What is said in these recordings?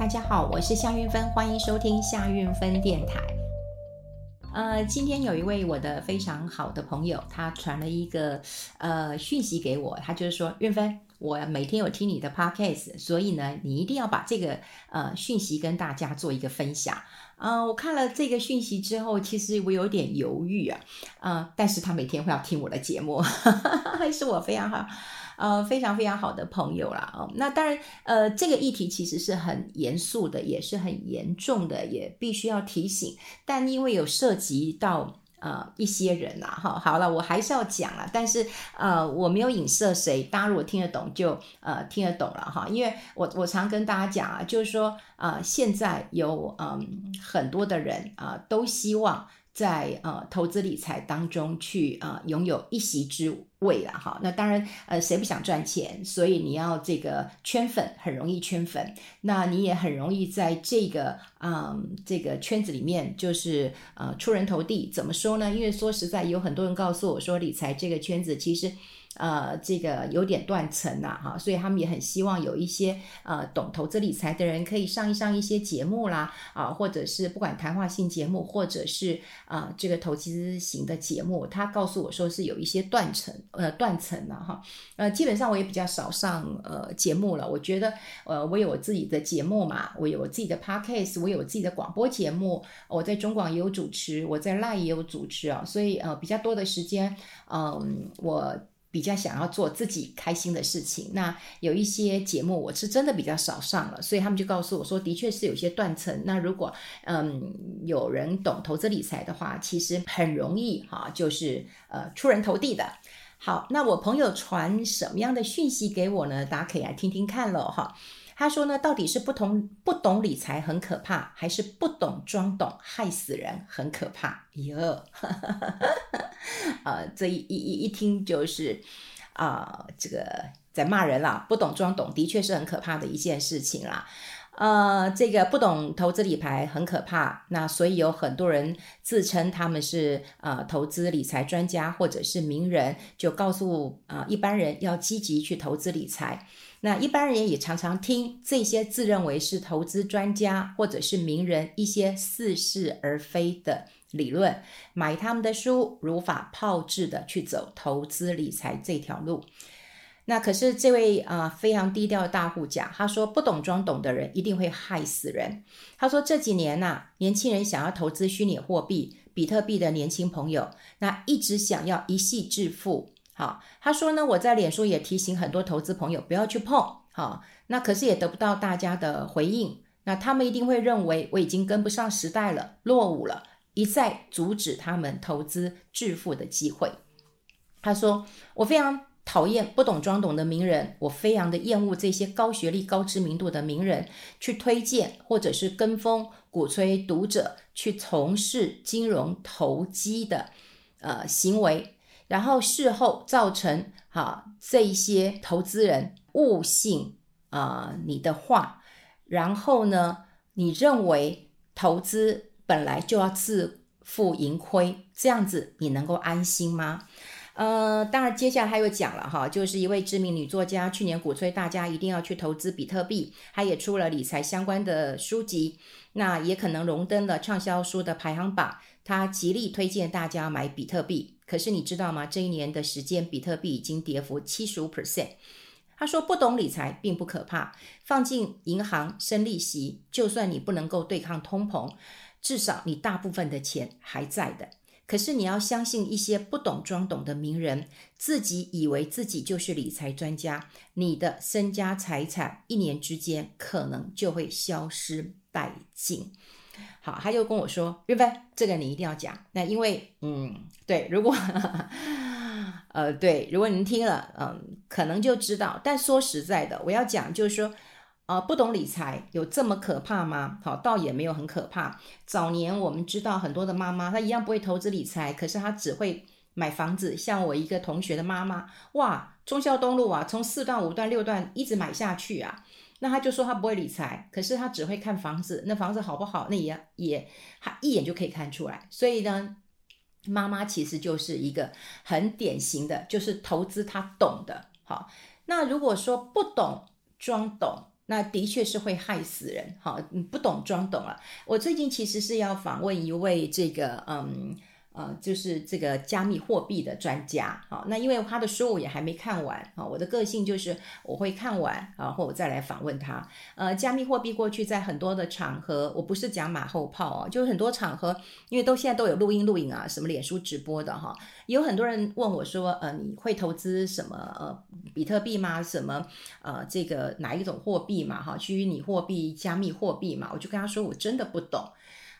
大家好，我是夏韵芬，欢迎收听夏韵芬电台。呃，今天有一位我的非常好的朋友，他传了一个呃讯息给我，他就是说，韵芬，我每天有听你的 podcast，所以呢，你一定要把这个呃讯息跟大家做一个分享。呃，我看了这个讯息之后，其实我有点犹豫啊，呃，但是他每天会要听我的节目，还是我非常好。呃，非常非常好的朋友啦，哦，那当然，呃，这个议题其实是很严肃的，也是很严重的，也必须要提醒。但因为有涉及到呃一些人啦，哈，好了，我还是要讲啦。但是呃，我没有影射谁，大家如果听得懂就呃听得懂了哈。因为我我常跟大家讲啊，就是说呃，现在有嗯、很多的人啊、都希望。在呃投资理财当中去呃拥有一席之位了哈，那当然呃谁不想赚钱？所以你要这个圈粉很容易圈粉，那你也很容易在这个嗯、这个圈子里面就是呃出人头地。怎么说呢？因为说实在，有很多人告诉我说，理财这个圈子其实。呃，这个有点断层了哈，所以他们也很希望有一些呃懂投资理财的人可以上一上一些节目啦，啊，或者是不管谈话性节目，或者是啊、这个投资型的节目，他告诉我说是有一些断层，呃断层了哈，呃基本上我也比较少上呃节目了，我觉得呃我有我自己的节目嘛，我有我自己的 podcast，我有我自己的广播节目，我在中广也有主持，我在 LINE 也有主持啊，所以呃比较多的时间，嗯、我。比较想要做自己开心的事情，那有一些节目我是真的比较少上了，所以他们就告诉我说，的确是有些断层。那如果嗯有人懂投资理财的话，其实很容易哈、就是呃出人头地的。好，那我朋友传什么样的讯息给我呢？大家可以来听听看喽哈。他说呢，到底是不同不懂理财很可怕，还是不懂装懂害死人很可怕？哟，呃，这一一一一听就是啊、这个在骂人啦，不懂装懂的确是很可怕的一件事情啦。呃，这个不懂投资理财很可怕，那所以有很多人自称他们是呃投资理财专家或者是名人，就告诉啊、一般人要积极去投资理财。那一般人也常常听这些自认为是投资专家或者是名人一些似是而非的理论，买他们的书，如法炮制的去走投资理财这条路。那可是这位啊、非常低调的大户讲，他说不懂装懂的人一定会害死人。他说这几年呐、年轻人想要投资虚拟货币、比特币的年轻朋友，那一直想要一夕致富。好，他说呢，我在脸书也提醒很多投资朋友不要去碰，好，那可是也得不到大家的回应，那他们一定会认为我已经跟不上时代了，落伍了，一再阻止他们投资致富的机会。他说，我非常讨厌不懂装懂的名人，我非常的厌恶这些高学历、高知名度的名人去推荐或者是跟风鼓吹读者去从事金融投机的呃行为。然后事后造成哈、啊、这些投资人误信啊你的话，然后呢，你认为投资本来就要自负盈亏，这样子你能够安心吗？呃，当然接下来他又讲了哈，就是一位知名女作家去年鼓吹大家一定要去投资比特币，她也出了理财相关的书籍，那也可能荣登了畅销书的排行榜，她极力推荐大家买比特币。可是你知道吗？这一年的时间，比特币已经跌幅七十五 percent。他说，不懂理财并不可怕，放进银行生利息，就算你不能够对抗通膨，至少你大部分的钱还在的。可是你要相信一些不懂装懂的名人，自己以为自己就是理财专家，你的身家财产一年之间可能就会消失殆尽。好，他又跟我说：“韵芬，这个你一定要讲。那因为，嗯，对，如果，呃，对，如果您听了，嗯，可能就知道。但说实在的，我要讲就是说，啊，不懂理财有这么可怕吗？好，倒也没有很可怕。早年我们知道很多的妈妈，她一样不会投资理财，可是她只会买房子。像我一个同学的妈妈，哇，忠孝东路啊，从四段、五段、六段一直买下去啊。”那他就说他不会理财，可是他只会看房子，那房子好不好，那也也她一眼就可以看出来。所以呢，妈妈其实就是一个很典型的，就是投资他懂的。好，那如果说不懂装懂，那的确是会害死人。哈，你不懂装懂了。我最近其实是要访问一位这个嗯。呃，就是这个加密货币的专家，好，那因为他的书我也还没看完啊，我的个性就是我会看完，然后我再来访问他。呃，加密货币过去在很多的场合，我不是讲马后炮哦，就是很多场合，因为都现在都有录音录影啊，什么脸书直播的哈，有很多人问我说，呃，你会投资什么？呃，比特币吗？什么？呃，这个哪一种货币嘛？哈，虚拟货币、加密货币嘛？我就跟他说，我真的不懂。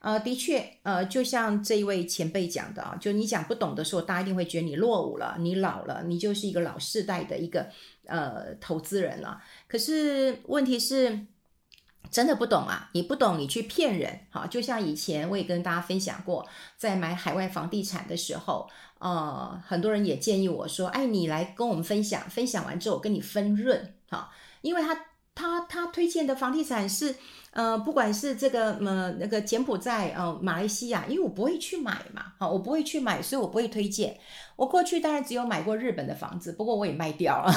呃，的确，呃，就像这一位前辈讲的啊，就你讲不懂的时候，大家一定会觉得你落伍了，你老了，你就是一个老世代的一个呃投资人了。可是问题是，真的不懂啊！你不懂，你去骗人，好，就像以前我也跟大家分享过，在买海外房地产的时候，呃，很多人也建议我说，哎，你来跟我们分享，分享完之后我跟你分润，哈，因为他他他推荐的房地产是。呃，不管是这个呃那个柬埔寨呃马来西亚，因为我不会去买嘛，好，我不会去买，所以我不会推荐。我过去当然只有买过日本的房子，不过我也卖掉了。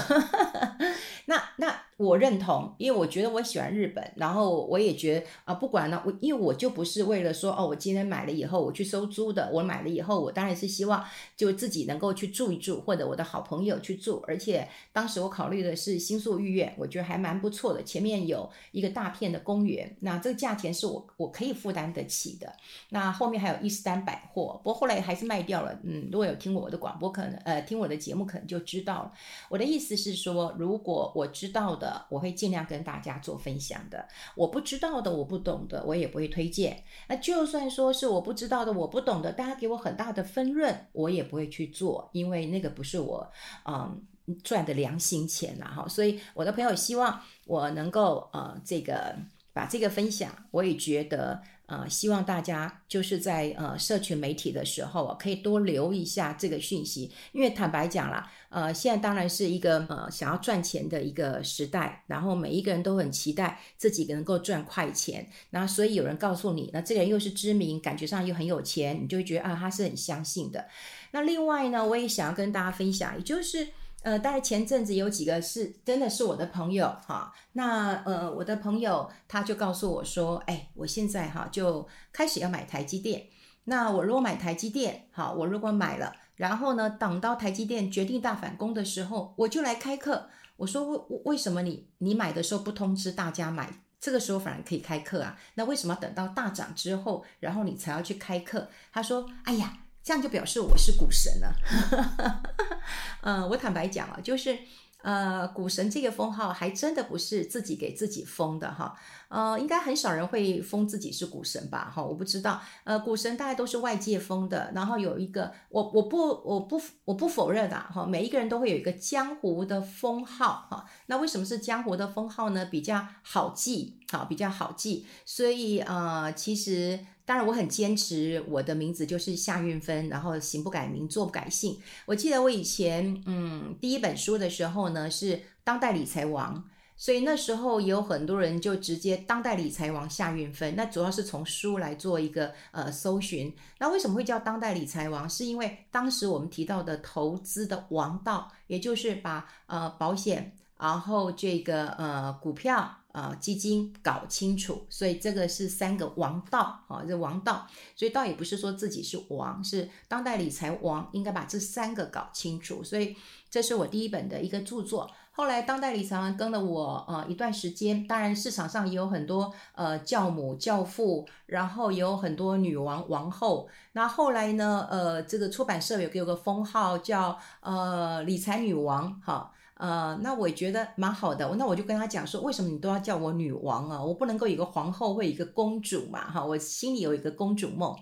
那那我认同，因为我觉得我喜欢日本，然后我也觉得啊，不管呢，我因为我就不是为了说哦，我今天买了以后我去收租的，我买了以后我当然是希望就自己能够去住一住，或者我的好朋友去住。而且当时我考虑的是新宿御苑，我觉得还蛮不错的，前面有一个大片的公园，那这个价钱是我我可以负担得起的。那后面还有伊势丹百货，不过后来还是卖掉了。嗯，如果有听过我的广。播可能呃听我的节目可能就知道了。我的意思是说，如果我知道的，我会尽量跟大家做分享的；我不知道的，我不懂的，我也不会推荐。那就算说是我不知道的，我不懂的，大家给我很大的分润，我也不会去做，因为那个不是我嗯赚的良心钱了哈。所以我的朋友希望我能够呃这个把这个分享，我也觉得。呃，希望大家就是在呃社群媒体的时候啊，可以多留一下这个讯息，因为坦白讲啦，呃，现在当然是一个呃想要赚钱的一个时代，然后每一个人都很期待自己能够赚快钱，那所以有人告诉你，那这个人又是知名，感觉上又很有钱，你就会觉得啊，他是很相信的。那另外呢，我也想要跟大家分享，也就是。呃，大概前阵子有几个是真的是我的朋友哈，那呃，我的朋友他就告诉我说，哎，我现在哈就开始要买台积电。那我如果买台积电，好，我如果买了，然后呢，等到台积电决定大反攻的时候，我就来开课。我说为为什么你你买的时候不通知大家买，这个时候反而可以开课啊？那为什么等到大涨之后，然后你才要去开课？他说，哎呀。这样就表示我是股神了。呃，我坦白讲啊，就是呃，股神这个封号还真的不是自己给自己封的哈。呃，应该很少人会封自己是股神吧？哈，我不知道。呃，股神大概都是外界封的。然后有一个，我我不我不我不否认啊。哈，每一个人都会有一个江湖的封号哈。那为什么是江湖的封号呢？比较好记，好，比较好记。所以呃，其实。当然，我很坚持我的名字就是夏运芬，然后行不改名，坐不改姓。我记得我以前嗯第一本书的时候呢是《当代理财王》，所以那时候也有很多人就直接《当代理财王夏运芬》。那主要是从书来做一个呃搜寻。那为什么会叫《当代理财王》？是因为当时我们提到的投资的王道，也就是把呃保险，然后这个呃股票。啊，基金搞清楚，所以这个是三个王道啊，这王道，所以倒也不是说自己是王，是当代理财王，应该把这三个搞清楚。所以这是我第一本的一个著作。后来当代理财王跟了我呃一段时间，当然市场上也有很多呃教母教父，然后也有很多女王王后。那后来呢，呃，这个出版社有给我个封号叫呃理财女王，哈。呃，那我觉得蛮好的，那我就跟他讲说，为什么你都要叫我女王啊？我不能够有一个皇后或一个公主嘛？哈，我心里有一个公主梦。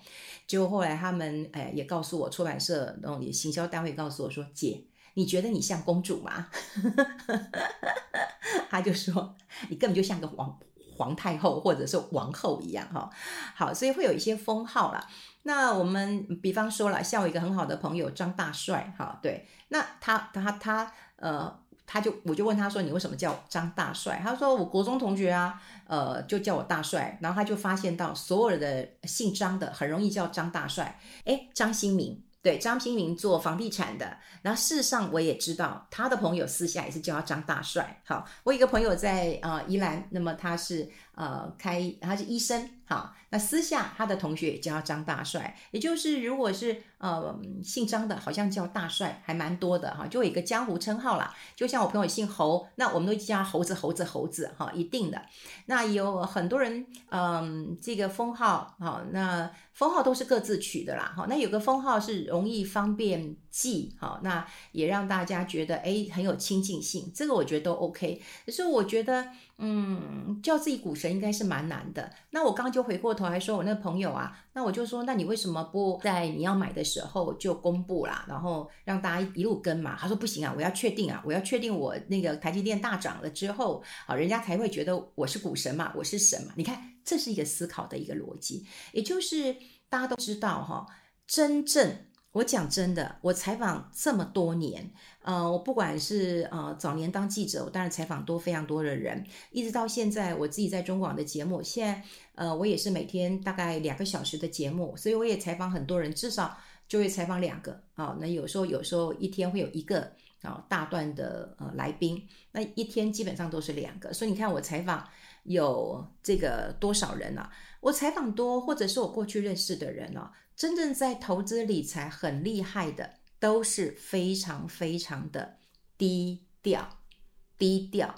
结果后来他们哎也告诉我，出版社那种行销单位告诉我说，姐，你觉得你像公主吗？他就说你根本就像个皇皇太后或者是王后一样哈。好，所以会有一些封号啦。那我们比方说了，像我一个很好的朋友张大帅哈，对，那他他他呃。他就我就问他说，你为什么叫张大帅？他说我国中同学啊，呃，就叫我大帅。然后他就发现到所有的姓张的很容易叫张大帅。诶，张新民对，张新民做房地产的，然后事实上我也知道他的朋友私下也是叫他张大帅。好，我一个朋友在呃宜兰，那么他是呃开他是医生。好，那私下他的同学也叫张大帅，也就是如果是呃姓张的，好像叫大帅还蛮多的哈，就有一个江湖称号啦。就像我朋友姓侯，那我们都叫猴子猴子猴子哈，一定的。那有很多人嗯、这个封号好，那封号都是各自取的啦。好，那有个封号是容易方便记，哈，那也让大家觉得哎很有亲近性，这个我觉得都 OK。可是我觉得。嗯，叫自己股神应该是蛮难的。那我刚刚就回过头来说，我那个朋友啊，那我就说，那你为什么不在你要买的时候就公布啦，然后让大家一路跟嘛？他说不行啊，我要确定啊，我要确定我那个台积电大涨了之后，啊，人家才会觉得我是股神嘛，我是神嘛。你看，这是一个思考的一个逻辑，也就是大家都知道哈，真正。我讲真的，我采访这么多年，呃，我不管是呃早年当记者，我当然采访多非常多的人，一直到现在我自己在中广的节目，现在呃我也是每天大概两个小时的节目，所以我也采访很多人，至少就会采访两个啊。那有时候有时候一天会有一个啊大段的呃来宾，那一天基本上都是两个，所以你看我采访有这个多少人啊？我采访多，或者是我过去认识的人啊。真正在投资理财很厉害的，都是非常非常的低调，低调。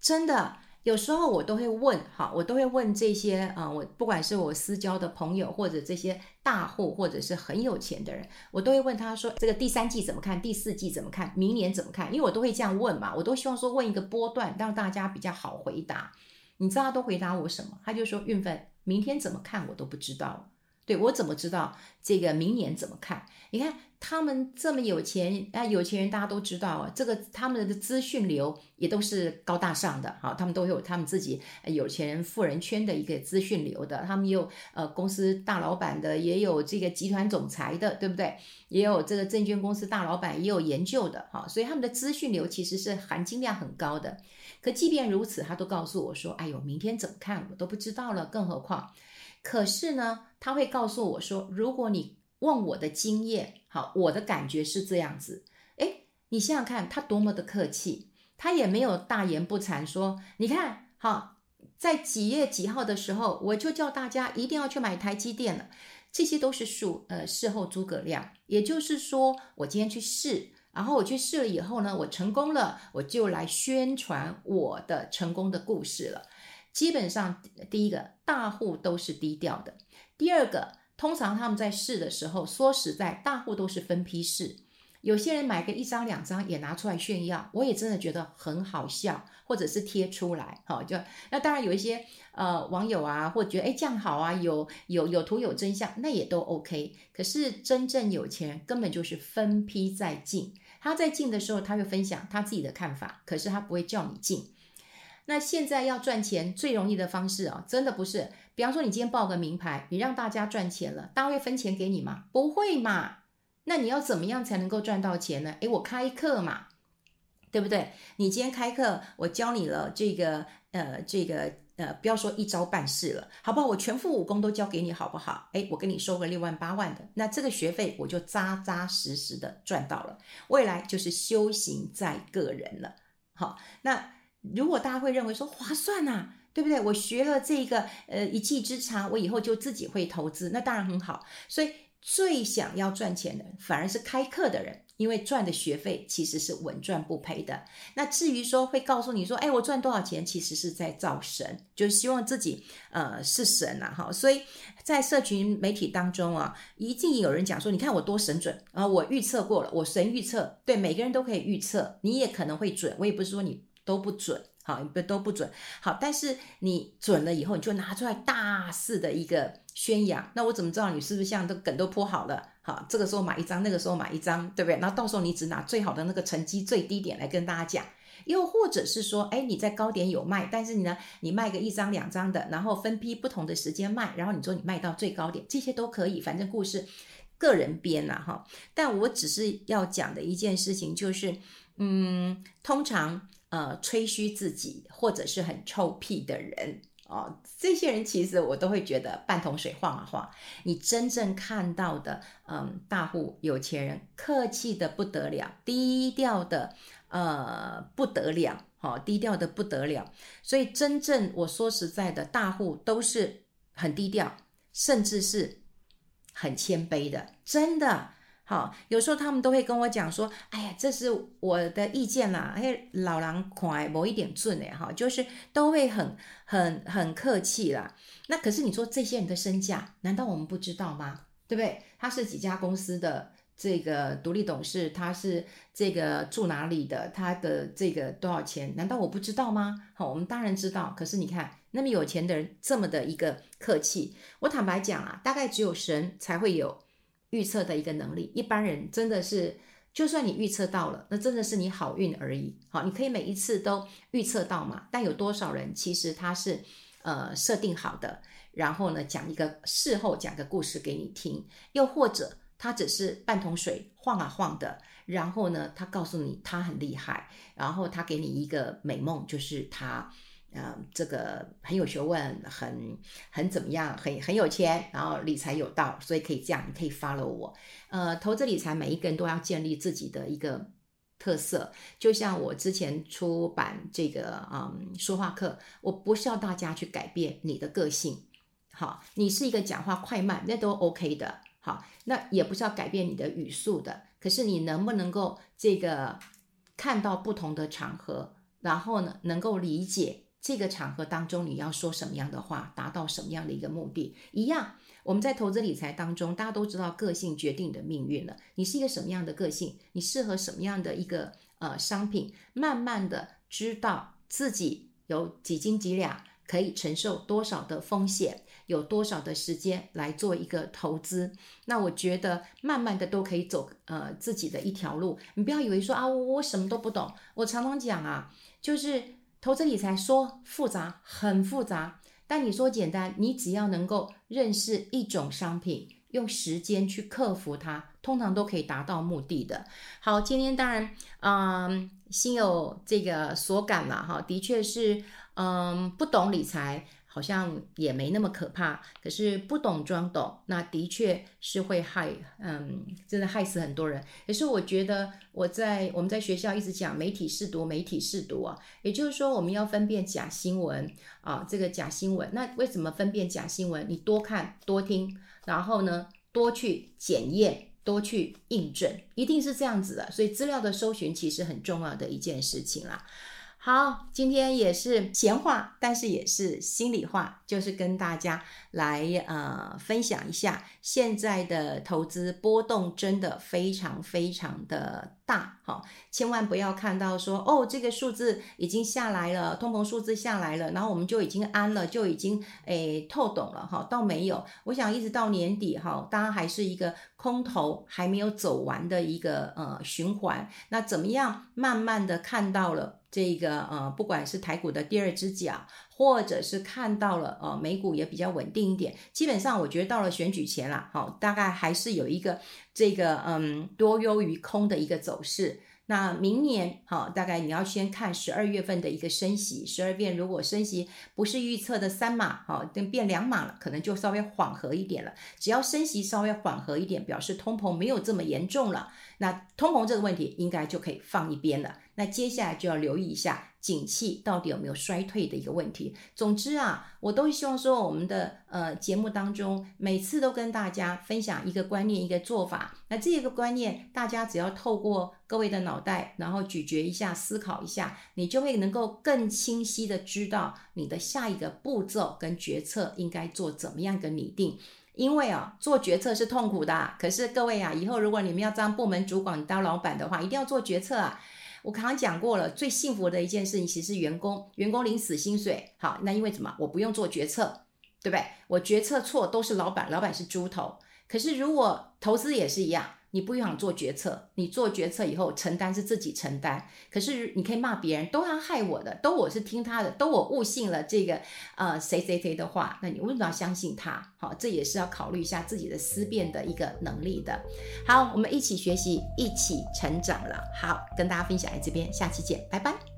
真的，有时候我都会问，哈，我都会问这些啊、我不管是我私交的朋友，或者这些大户，或者是很有钱的人，我都会问他说，这个第三季怎么看？第四季怎么看？明年怎么看？因为我都会这样问嘛，我都希望说问一个波段，让大家比较好回答。你知道他都回答我什么？他就说，韵芬，明天怎么看我都不知道。对，我怎么知道这个明年怎么看？你看他们这么有钱啊，有钱人大家都知道啊，这个他们的资讯流也都是高大上的，哈，他们都有他们自己有钱人富人圈的一个资讯流的，他们有呃公司大老板的，也有这个集团总裁的，对不对？也有这个证券公司大老板，也有研究的，哈，所以他们的资讯流其实是含金量很高的。可即便如此，他都告诉我说：“哎呦，明天怎么看我都不知道了，更何况。”可是呢，他会告诉我说：“如果你问我的经验，好，我的感觉是这样子。诶，你想想看，他多么的客气，他也没有大言不惭说，你看，好，在几月几号的时候，我就叫大家一定要去买台积电了。这些都是术，呃，事后诸葛亮。也就是说，我今天去试，然后我去试了以后呢，我成功了，我就来宣传我的成功的故事了。”基本上，第一个大户都是低调的。第二个，通常他们在试的时候，说实在，大户都是分批试。有些人买个一张两张也拿出来炫耀，我也真的觉得很好笑，或者是贴出来，好，就那当然有一些呃网友啊，或觉得哎这样好啊，有有有图有真相，那也都 OK。可是真正有钱人根本就是分批在进，他在进的时候，他会分享他自己的看法，可是他不会叫你进。那现在要赚钱最容易的方式啊，真的不是，比方说你今天报个名牌，你让大家赚钱了，大家会分钱给你吗？不会嘛。那你要怎么样才能够赚到钱呢？诶，我开课嘛，对不对？你今天开课，我教你了这个呃这个呃，不要说一招半式了，好不好？我全副武功都教给你，好不好？诶，我给你收个六万八万的，那这个学费我就扎扎实实的赚到了，未来就是修行在个人了。好，那。如果大家会认为说划算呐、对不对？我学了这个呃一技之长，我以后就自己会投资，那当然很好。所以最想要赚钱的反而是开课的人，因为赚的学费其实是稳赚不赔的。那至于说会告诉你说，哎，我赚多少钱，其实是在造神，就希望自己呃是神呐、啊、哈。所以在社群媒体当中啊，一定有人讲说，你看我多神准啊，我预测过了，我神预测，对每个人都可以预测，你也可能会准。我也不是说你。都不准，好，不都不准，好，但是你准了以后，你就拿出来大肆的一个宣扬，那我怎么知道你是不是像都梗都铺好了？好，这个时候买一张，那个时候买一张，对不对？然后到时候你只拿最好的那个成绩最低点来跟大家讲，又或者是说，哎，你在高点有卖，但是你呢，你卖个一张两张的，然后分批不同的时间卖，然后你说你卖到最高点，这些都可以，反正故事个人编了哈。但我只是要讲的一件事情就是，嗯，通常。呃，吹嘘自己或者是很臭屁的人，哦，这些人其实我都会觉得半桶水晃啊晃。你真正看到的，嗯，大户有钱人客气的不得了，低调的呃不得了，好、哦，低调的不得了。所以真正我说实在的，大户都是很低调，甚至是很谦卑的，真的。好，有时候他们都会跟我讲说：“哎呀，这是我的意见啦。”哎，老狼快某一点准哎，哈，就是都会很、很、很客气啦。那可是你说这些人的身价，难道我们不知道吗？对不对？他是几家公司的这个独立董事，他是这个住哪里的，他的这个多少钱？难道我不知道吗？好，我们当然知道。可是你看，那么有钱的人这么的一个客气，我坦白讲啊，大概只有神才会有。预测的一个能力，一般人真的是，就算你预测到了，那真的是你好运而已。好，你可以每一次都预测到嘛？但有多少人其实他是呃设定好的，然后呢讲一个事后讲个故事给你听，又或者他只是半桶水晃啊晃的，然后呢他告诉你他很厉害，然后他给你一个美梦，就是他。呃，这个很有学问，很很怎么样，很很有钱，然后理财有道，所以可以这样，你可以 follow 我。呃，投资理财，每一个人都要建立自己的一个特色。就像我之前出版这个嗯说话课，我不是要大家去改变你的个性，好，你是一个讲话快慢那都 OK 的，好，那也不是要改变你的语速的。可是你能不能够这个看到不同的场合，然后呢，能够理解？这个场合当中，你要说什么样的话，达到什么样的一个目的？一样，我们在投资理财当中，大家都知道个性决定的命运了。你是一个什么样的个性？你适合什么样的一个呃商品？慢慢的知道自己有几斤几两，可以承受多少的风险，有多少的时间来做一个投资。那我觉得慢慢的都可以走呃自己的一条路。你不要以为说啊，我什么都不懂。我常常讲啊，就是。投资理财说复杂，很复杂，但你说简单，你只要能够认识一种商品，用时间去克服它，通常都可以达到目的的。好，今天当然，嗯，心有这个所感了哈，的确是，嗯，不懂理财。好像也没那么可怕，可是不懂装懂，那的确是会害，嗯，真的害死很多人。可是我觉得我在我们在学校一直讲媒体试读，媒体试读啊，也就是说我们要分辨假新闻啊，这个假新闻。那为什么分辨假新闻？你多看多听，然后呢，多去检验，多去印证，一定是这样子的。所以资料的搜寻其实很重要的一件事情啦。好，今天也是闲话，但是也是心里话，就是跟大家来呃分享一下，现在的投资波动真的非常非常的大，哈，千万不要看到说哦这个数字已经下来了，通膨数字下来了，然后我们就已经安了，就已经诶透懂了，哈，倒没有，我想一直到年底哈，当然还是一个空头还没有走完的一个呃循环，那怎么样慢慢的看到了。这个呃，不管是台股的第二只脚，或者是看到了呃美股也比较稳定一点，基本上我觉得到了选举前啦，好、哦，大概还是有一个这个嗯多优于空的一个走势。那明年好、哦，大概你要先看十二月份的一个升息，十二月如果升息不是预测的三码，好、哦，变两码了，可能就稍微缓和一点了。只要升息稍微缓和一点，表示通膨没有这么严重了，那通膨这个问题应该就可以放一边了。那接下来就要留意一下，景气到底有没有衰退的一个问题。总之啊，我都希望说，我们的呃节目当中，每次都跟大家分享一个观念、一个做法。那这个观念，大家只要透过各位的脑袋，然后咀嚼一下、思考一下，你就会能够更清晰的知道你的下一个步骤跟决策应该做怎么样一个拟定。因为啊，做决策是痛苦的。可是各位啊，以后如果你们要当部门主管、当老板的话，一定要做决策啊。我刚刚讲过了，最幸福的一件事情其实是员工，员工领死薪水。好，那因为什么？我不用做决策，对不对？我决策错都是老板，老板是猪头。可是如果投资也是一样。你不想做决策，你做决策以后承担是自己承担。可是你可以骂别人，都他害我的，都我是听他的，都我误信了这个呃谁谁谁的话，那你为什么要相信他？好，这也是要考虑一下自己的思辨的一个能力的。好，我们一起学习，一起成长了。好，跟大家分享在这边，下期见，拜拜。